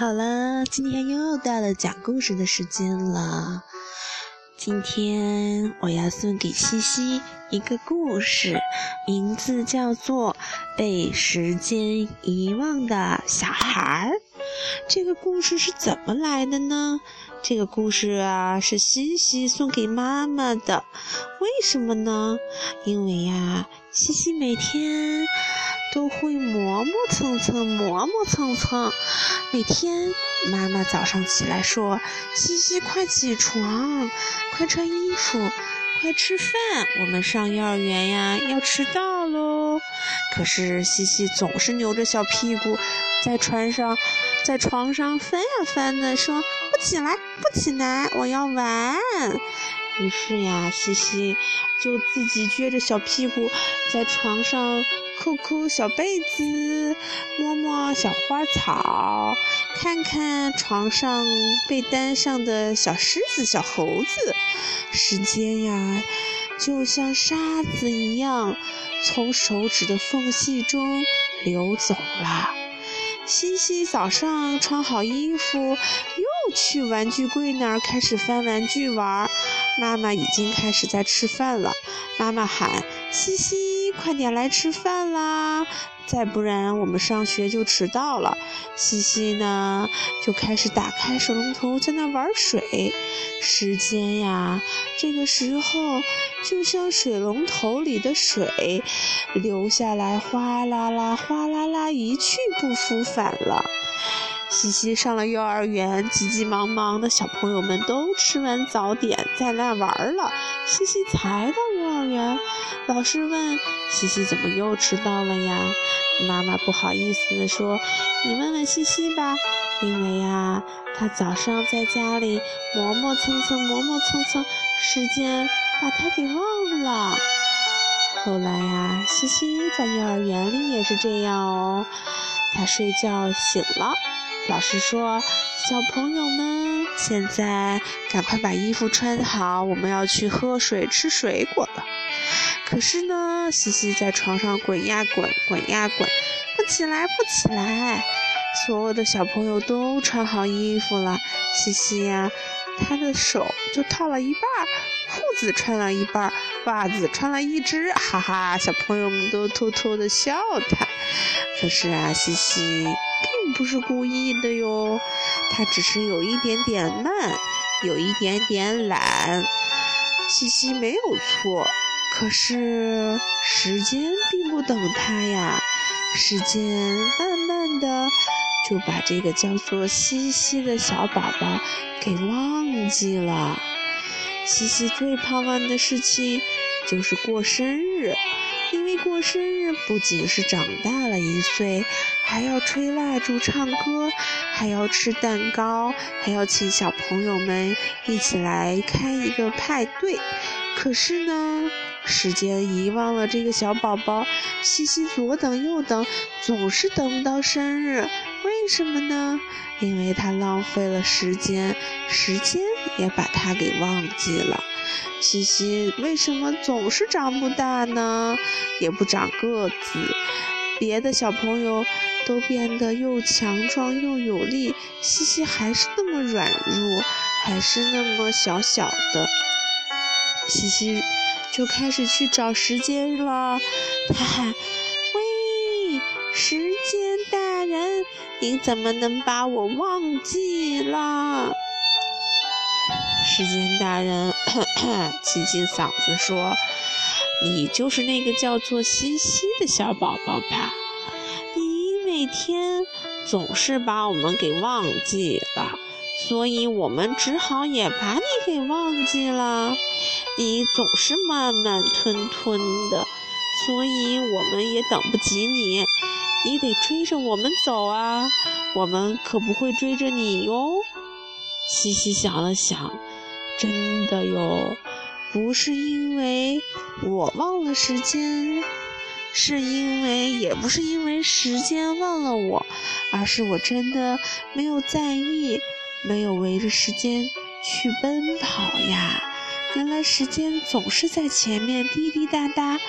好了，今天又到了讲故事的时间了。今天我要送给西西一个故事，名字叫做《被时间遗忘的小孩儿》。这个故事是怎么来的呢？这个故事啊，是西西送给妈妈的。为什么呢？因为呀，西西每天。都会磨磨蹭蹭，磨磨蹭蹭。每天妈妈早上起来说：“西西，快起床，快穿衣服，快吃饭，我们上幼儿园呀，要迟到喽。”可是西西总是扭着小屁股，在床上，在床上翻呀翻的，说：“不起来，不起来，我要玩。”于是呀，西西就自己撅着小屁股在床上。扣扣小被子，摸摸小花草，看看床上被单上的小狮子、小猴子，时间呀，就像沙子一样，从手指的缝隙中流走了。西西早上穿好衣服，又去玩具柜那儿开始翻玩具玩。妈妈已经开始在吃饭了，妈妈喊：“西西。”快点来吃饭啦！再不然我们上学就迟到了。西西呢，就开始打开水龙头，在那玩水。时间呀，这个时候就像水龙头里的水流下来，哗啦啦，哗啦啦，一去不复返了。西西上了幼儿园，急急忙忙的小朋友们都吃完早点，在那玩了。西西才到幼儿园，老师问西西怎么又迟到了呀？妈妈不好意思地说：“你问问西西吧，因为呀，他早上在家里磨磨蹭蹭，磨磨蹭蹭，时间把他给忘了。后来呀，西西在幼儿园里也是这样哦，他睡觉醒了。”老师说：“小朋友们，现在赶快把衣服穿好，我们要去喝水、吃水果了。”可是呢，西西在床上滚呀滚，滚呀滚，不起来，不起来。所有的小朋友都穿好衣服了，西西呀，他的手就套了一半，裤子穿了一半，袜子穿了一只，哈哈，小朋友们都偷偷的笑他。可是啊，西西。并不是故意的哟，他只是有一点点慢，有一点点懒。西西没有错，可是时间并不等他呀，时间慢慢的就把这个叫做西西的小宝宝给忘记了。西西最盼望的事情就是过生日。因为过生日不仅是长大了一岁，还要吹蜡烛、唱歌，还要吃蛋糕，还要请小朋友们一起来开一个派对。可是呢，时间遗忘了这个小宝宝，西西左等右等，总是等不到生日。为什么呢？因为他浪费了时间，时间也把他给忘记了。西西为什么总是长不大呢？也不长个子，别的小朋友都变得又强壮又有力，西西还是那么软弱，还是那么小小的。西西就开始去找时间了，他喊：“喂，时间大人，你怎么能把我忘记了？”时间大人咳咳清清嗓子说：“你就是那个叫做西西的小宝宝吧？你每天总是把我们给忘记了，所以我们只好也把你给忘记了。你总是慢慢吞吞的，所以我们也等不及你。你得追着我们走啊，我们可不会追着你哟。”西西想了想。真的哟，不是因为我忘了时间，是因为也不是因为时间忘了我，而是我真的没有在意，没有围着时间去奔跑呀。原来时间总是在前面滴滴答答，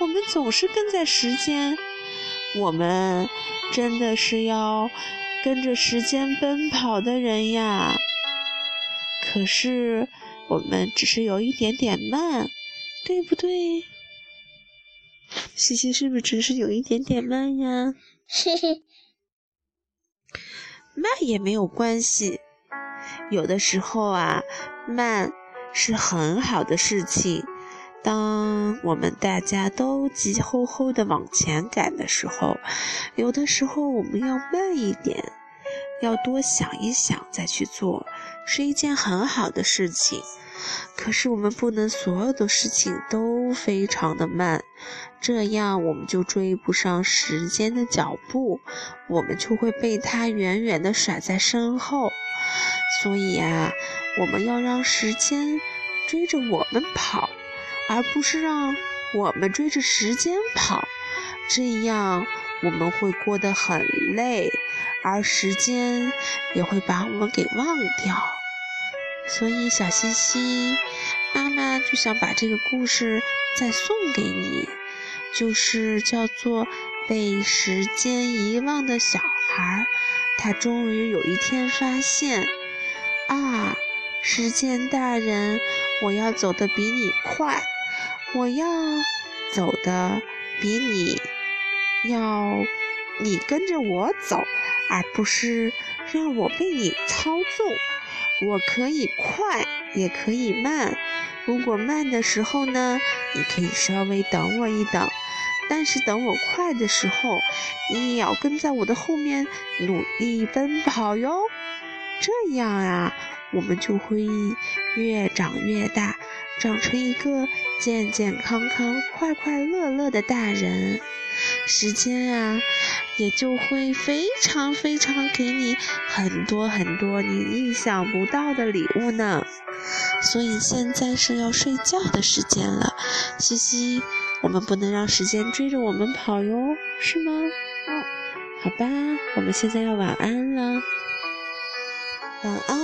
我们总是跟在时间，我们真的是要跟着时间奔跑的人呀。可是我们只是有一点点慢，对不对？西西是不是只是有一点点慢呀？嘿嘿，慢也没有关系。有的时候啊，慢是很好的事情。当我们大家都急吼吼的往前赶的时候，有的时候我们要慢一点，要多想一想再去做，是一件很好的事情。可是我们不能所有的事情都非常的慢，这样我们就追不上时间的脚步，我们就会被它远远的甩在身后。所以啊，我们要让时间追着我们跑。而不是让我们追着时间跑，这样我们会过得很累，而时间也会把我们给忘掉。所以，小西西妈妈就想把这个故事再送给你，就是叫做《被时间遗忘的小孩》。他终于有一天发现，啊，时间大人，我要走得比你快。我要走的比你要，你跟着我走，而不是让我被你操纵。我可以快，也可以慢。如果慢的时候呢，你可以稍微等我一等；但是等我快的时候，你也要跟在我的后面努力奔跑哟。这样啊，我们就会越长越大。长成一个健健康康、快快乐乐的大人，时间啊，也就会非常非常给你很多很多你意想不到的礼物呢。所以现在是要睡觉的时间了，西西，我们不能让时间追着我们跑哟，是吗？嗯，好吧，我们现在要晚安了，晚安。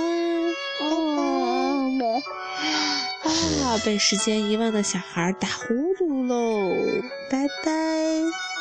啊被时间遗忘的小孩打呼噜喽，拜拜。